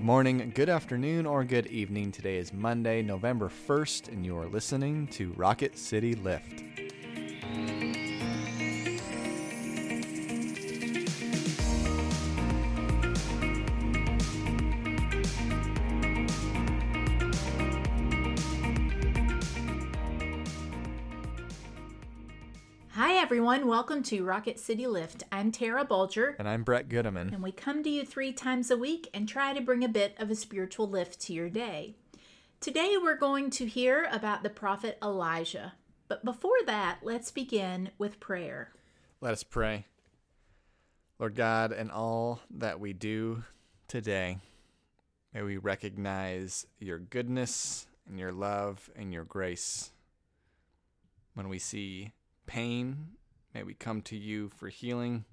Good morning, good afternoon, or good evening. Today is Monday, November 1st, and you are listening to Rocket City Lift. Hi, everyone. Welcome to Rocket City Lift. I'm Tara Bulger, And I'm Brett Goodeman. and we come to you three times a week and try to bring a bit of a spiritual lift to your day. Today, we're going to hear about the prophet Elijah. But before that, let's begin with prayer. Let us pray. Lord God, in all that we do today, may we recognize your goodness and your love and your grace. When we see pain, may we come to you for healing.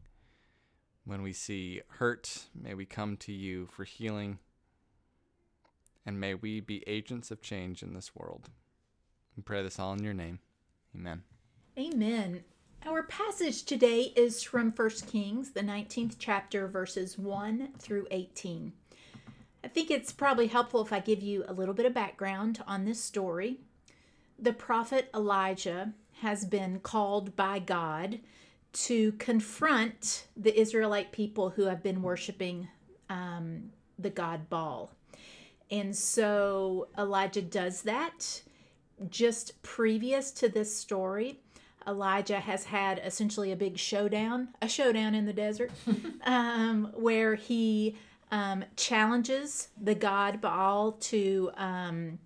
When we see hurt, may we come to you for healing. And may we be agents of change in this world. We pray this all in your name. Amen. Amen. Our passage today is from 1 Kings, the 19th chapter, verses 1 through 18. I think it's probably helpful if I give you a little bit of background on this story. The prophet Elijah has been called by God to confront the Israelite people who have been worshiping um, the god Baal. And so Elijah does that. Just previous to this story, Elijah has had essentially a big showdown, a showdown in the desert, um, where he um, challenges the god Baal to um,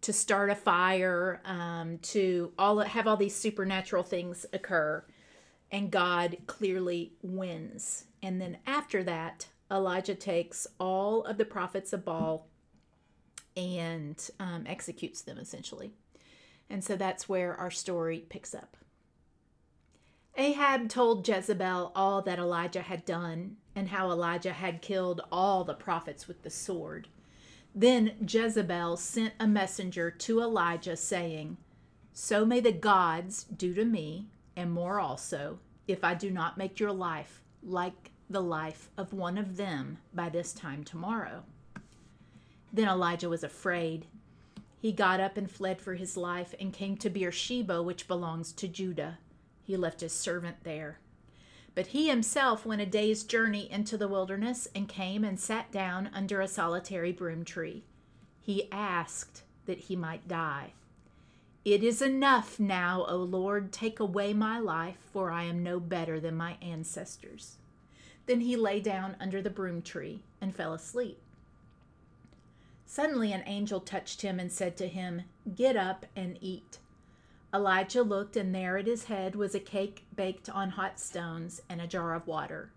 to start a fire, um, to all have all these supernatural things occur, and God clearly wins. And then after that, Elijah takes all of the prophets of Baal and um, executes them essentially. And so that's where our story picks up. Ahab told Jezebel all that Elijah had done and how Elijah had killed all the prophets with the sword. Then Jezebel sent a messenger to Elijah, saying, So may the gods do to me, and more also, if I do not make your life like the life of one of them by this time tomorrow. Then Elijah was afraid. He got up and fled for his life and came to Beersheba, which belongs to Judah. He left his servant there. But he himself went a day's journey into the wilderness and came and sat down under a solitary broom tree. He asked that he might die. It is enough now, O Lord, take away my life, for I am no better than my ancestors. Then he lay down under the broom tree and fell asleep. Suddenly an angel touched him and said to him, Get up and eat. Elijah looked, and there at his head was a cake baked on hot stones and a jar of water.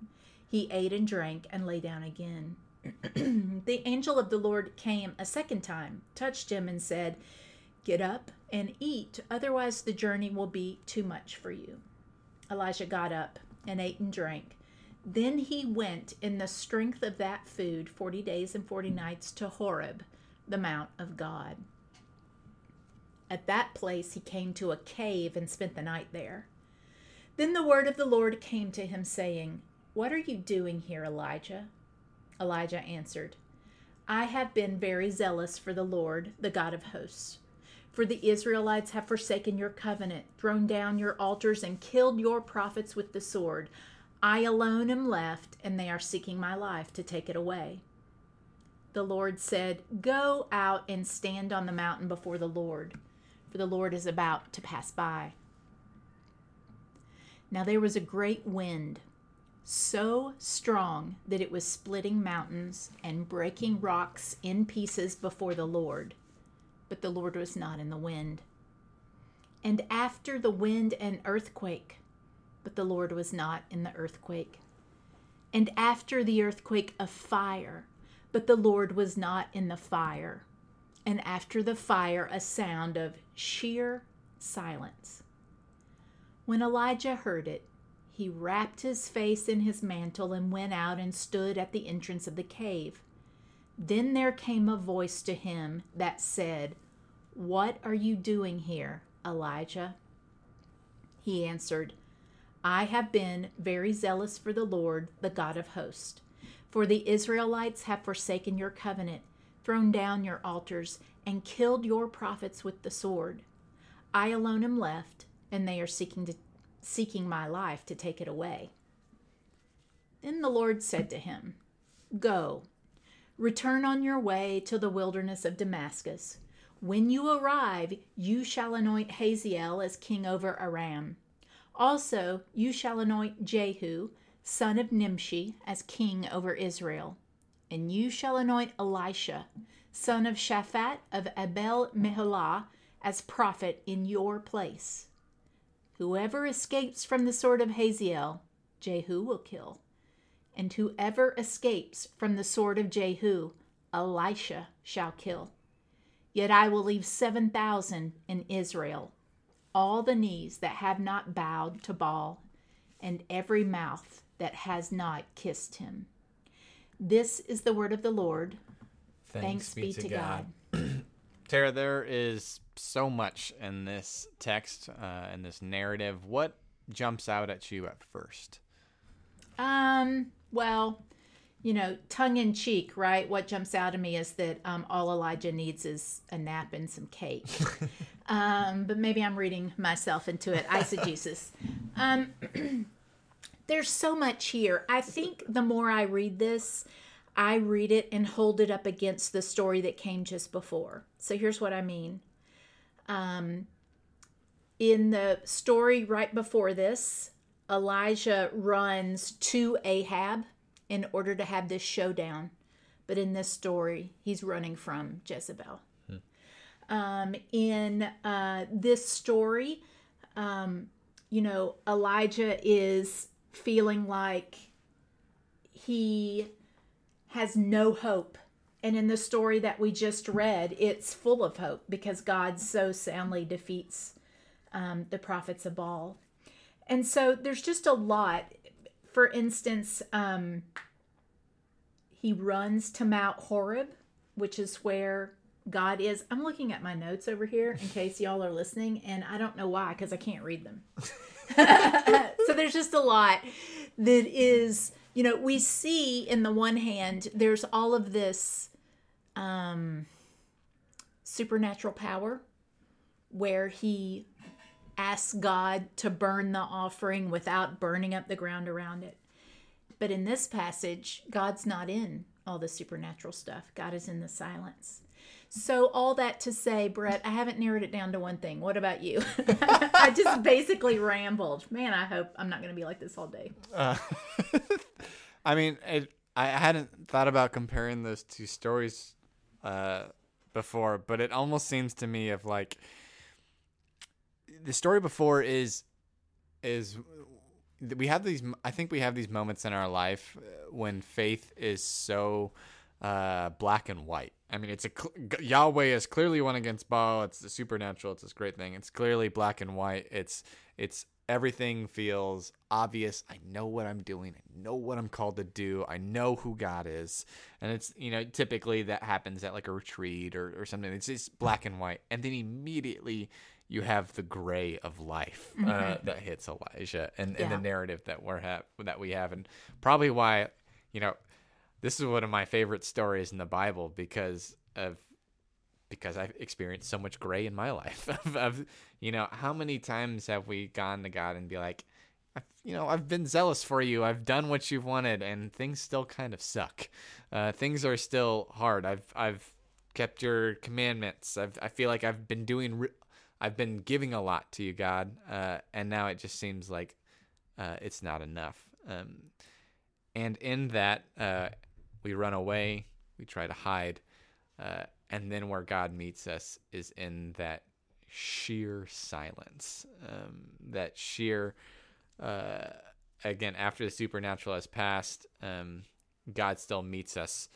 He ate and drank and lay down again. the angel of the Lord came a second time, touched him, and said, Get up and eat, otherwise the journey will be too much for you. Elijah got up and ate and drank. Then he went in the strength of that food forty days and forty nights to Horeb, the mount of God. At that place he came to a cave and spent the night there. Then the word of the Lord came to him, saying, What are you doing here, Elijah? Elijah answered, I have been very zealous for the Lord, the God of hosts. For the Israelites have forsaken your covenant, thrown down your altars, and killed your prophets with the sword. I alone am left, and they are seeking my life to take it away. The Lord said, Go out and stand on the mountain before the Lord, for the Lord is about to pass by. Now there was a great wind, so strong that it was splitting mountains and breaking rocks in pieces before the Lord. But the Lord was not in the wind. And after the wind, an earthquake but the Lord was not in the earthquake. And after the earthquake, a fire, but the Lord was not in the fire. And after the fire, a sound of sheer silence. When Elijah heard it, he wrapped his face in his mantle and went out and stood at the entrance of the cave. Then there came a voice to him that said, What are you doing here, Elijah? He answered, I have been very zealous for the Lord, the God of hosts. For the Israelites have forsaken your covenant, thrown down your altars, and killed your prophets with the sword. I alone am left, and they are seeking to seeking my life to take it away. Then the Lord said to him, Go, return on your way to the wilderness of Damascus. When you arrive, you shall anoint Hazael as king over Aram. Also, you shall anoint Jehu, son of Nimshi, as king over Israel. And you shall anoint Elisha, son of Shaphat of Abel Meholah, as prophet in your place. Whoever escapes from the sword of Hazael, Jehu will kill. And whoever escapes from the sword of Jehu, Elisha shall kill. Yet I will leave seven thousand in Israel, all the knees that have not bowed to Baal, and every mouth that has not kissed him. This is the word of the Lord. Thanks, be, to God. Tara, there is so much in this text, uh, in this narrative. What jumps out at you at first? Um, well, you know, tongue in cheek, right? What jumps out at me is that um, all Elijah needs is a nap and some cake. um, but maybe I'm reading myself into it. Eisegesis. Um, there's so much here. I think the more I read this, I read it and hold it up against the story that came just before. So here's what I mean. Um, in the story right before this, Elijah runs to Ahab in order to have this showdown. But in this story, he's running from Jezebel. Um, in uh, this story, um, you know, Elijah is feeling like he has no hope. And in the story that we just read, it's full of hope because God so soundly defeats um, the prophets of Baal. And so there's just a lot. For instance, um, he runs to Mount Horeb, which is where God is. I'm looking at my notes over here in case y'all are listening, and I don't know why because I can't read them. so there's just a lot that is, you know, we see in the one hand, there's all of this um, supernatural power where he asks God to burn the offering without burning up the ground around it. But in this passage, God's not in all the supernatural stuff, God is in the silence. So, all that to say, Brett, I haven't narrowed it down to one thing. What about you? I just basically rambled. Man, I hope I'm not going to be like this all day. Uh, I mean, it, I hadn't thought about comparing those two stories uh, before, but it almost seems to me of like the story before is is we have these. I think we have these moments in our life uh, when faith is so uh, black and white. I mean, it's a Yahweh is clearly won against Baal. It's the supernatural. It's this great thing. It's clearly black and white. It's it's everything feels obvious. I know what I'm doing. I know what I'm called to do. I know who God is. And it's, you know, typically that happens at like a retreat or, or something. It's just black and white. And then immediately you have the gray of life uh, mm-hmm. that hits Elijah and, yeah. and the narrative that we're have that we have. And probably why, you know, this is one of my favorite stories in the Bible because of because I've experienced so much gray in my life. of, of, you know, how many times have we gone to God and be like, you know, I've been zealous for you. I've done what you've wanted, and things still kind of suck. Uh, things are still hard. I've I've kept your commandments. I've I feel like I've been doing. Re- I've been giving a lot to you, God, uh, and now it just seems like uh, it's not enough. Um, and in that, uh, we run away, we try to hide, uh, and then where God meets us is in that sheer silence, um, that sheer. Uh, again, after the supernatural has passed, um, God still meets us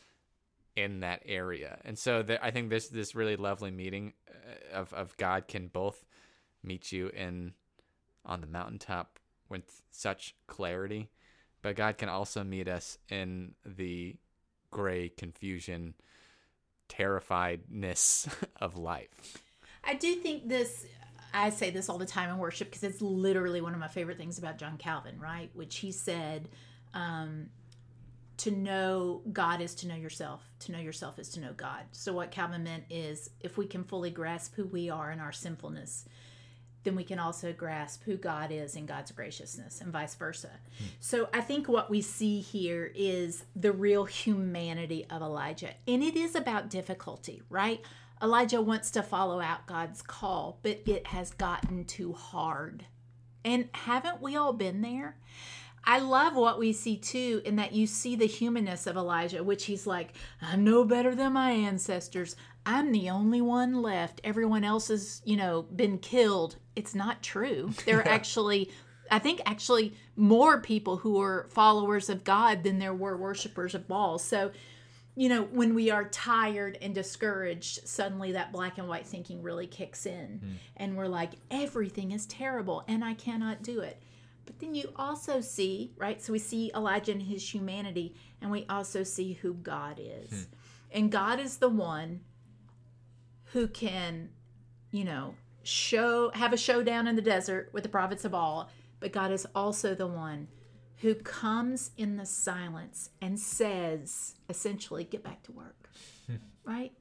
in that area, and so I think this this really lovely meeting uh, of of God can both meet you in on the mountaintop with such clarity, but God can also meet us in the gray confusion, terrifiedness of life. I do think this I say this all the time in worship because it's literally one of my favorite things about John Calvin, right? Which he said, um, to know God is to know yourself. To know yourself is to know God. So, what Calvin meant is if we can fully grasp who we are in our sinfulness, then we can also grasp who God is in God's graciousness and vice versa. So, I think what we see here is the real humanity of Elijah. And it is about difficulty, right? Elijah wants to follow out God's call, but it has gotten too hard. And haven't we all been there? I love what we see too, in that you see the humanness of Elijah, which he's like, I'm no better than my ancestors. I'm the only one left. Everyone else has, you know, been killed. It's not true. There are actually, I think, actually more people who are followers of God than there were worshipers of Baal. So, you know, when we are tired and discouraged, suddenly that black and white thinking really kicks in. Mm. And we're like, everything is terrible and I cannot do it. But then you also see, right? So we see Elijah and his humanity, and we also see who God is. Hmm. And God is the one who can, you know, show have a showdown in the desert with the prophets of Baal, but God is also the one who comes in the silence and says, essentially, get back to work. Right?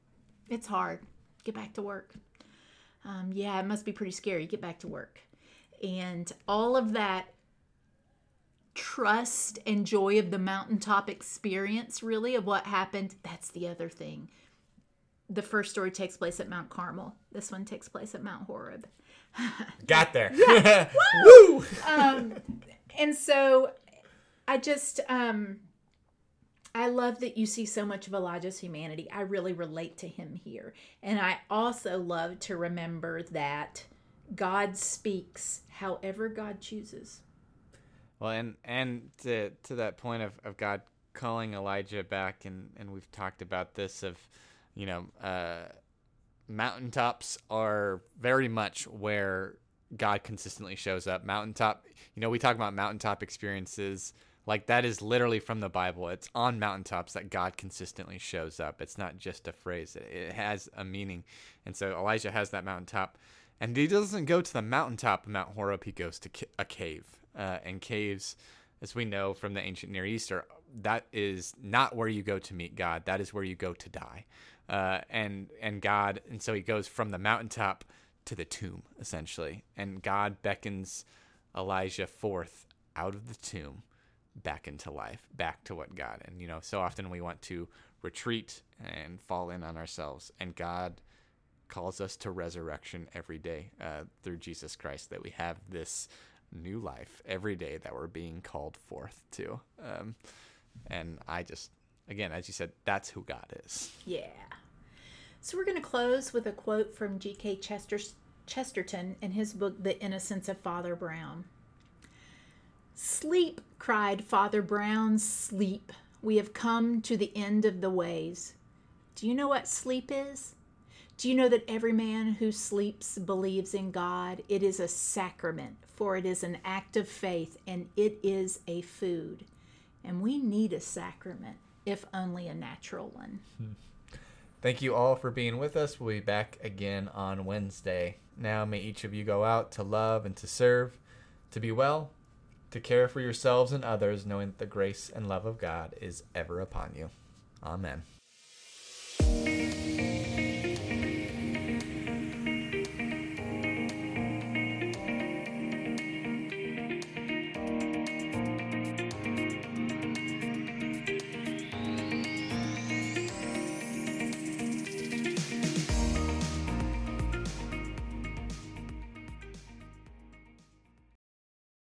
It's hard. Get back to work. Um, yeah, it must be pretty scary. Get back to work. And all of that trust and joy of the mountaintop experience, really, of what happened, that's the other thing. The first story takes place at Mount Carmel. This one takes place at Mount Horeb. Got there. Woo! um, and so I just, um, I love that you see so much of Elijah's humanity. I really relate to him here. And I also love to remember that God speaks however God chooses. Well, and and to to that point of, of God calling Elijah back, and and we've talked about this of, you know, uh, mountaintops are very much where God consistently shows up. Mountaintop, you know, we talk about mountaintop experiences. Like that is literally from the Bible. It's on mountaintops that God consistently shows up. It's not just a phrase. It, has a meaning. And so Elijah has that mountaintop. And he doesn't go to the mountaintop of Mount Horeb, he goes to a cave uh, and caves, as we know from the ancient Near East, are, that is not where you go to meet God. That is where you go to die. Uh, and and God, and so he goes from the mountaintop to the tomb essentially, and God beckons Elijah forth out of the tomb, back into life, back to what God. And you know, so often we want to retreat and fall in on ourselves, and God calls us to resurrection every day uh, through Jesus Christ. That we have this new life every day that we're being called forth to. Um, and I just, again, as you said, that's who God is. Yeah. So we're going to close with a quote from G.K. Chester, Chesterton in his book, The Innocence of Father Brown. Sleep, cried Father Brown, sleep. We have come to the end of the ways. Do you know what sleep is? Do you know that every man who sleeps believes in God? It is a sacrament, for it is an act of faith and it is a food. And we need a sacrament, if only a natural one. Thank you all for being with us. We'll be back again on Wednesday. Now, may each of you go out to love and to serve, to be well, to care for yourselves and others, knowing that the grace and love of God is ever upon you. Amen.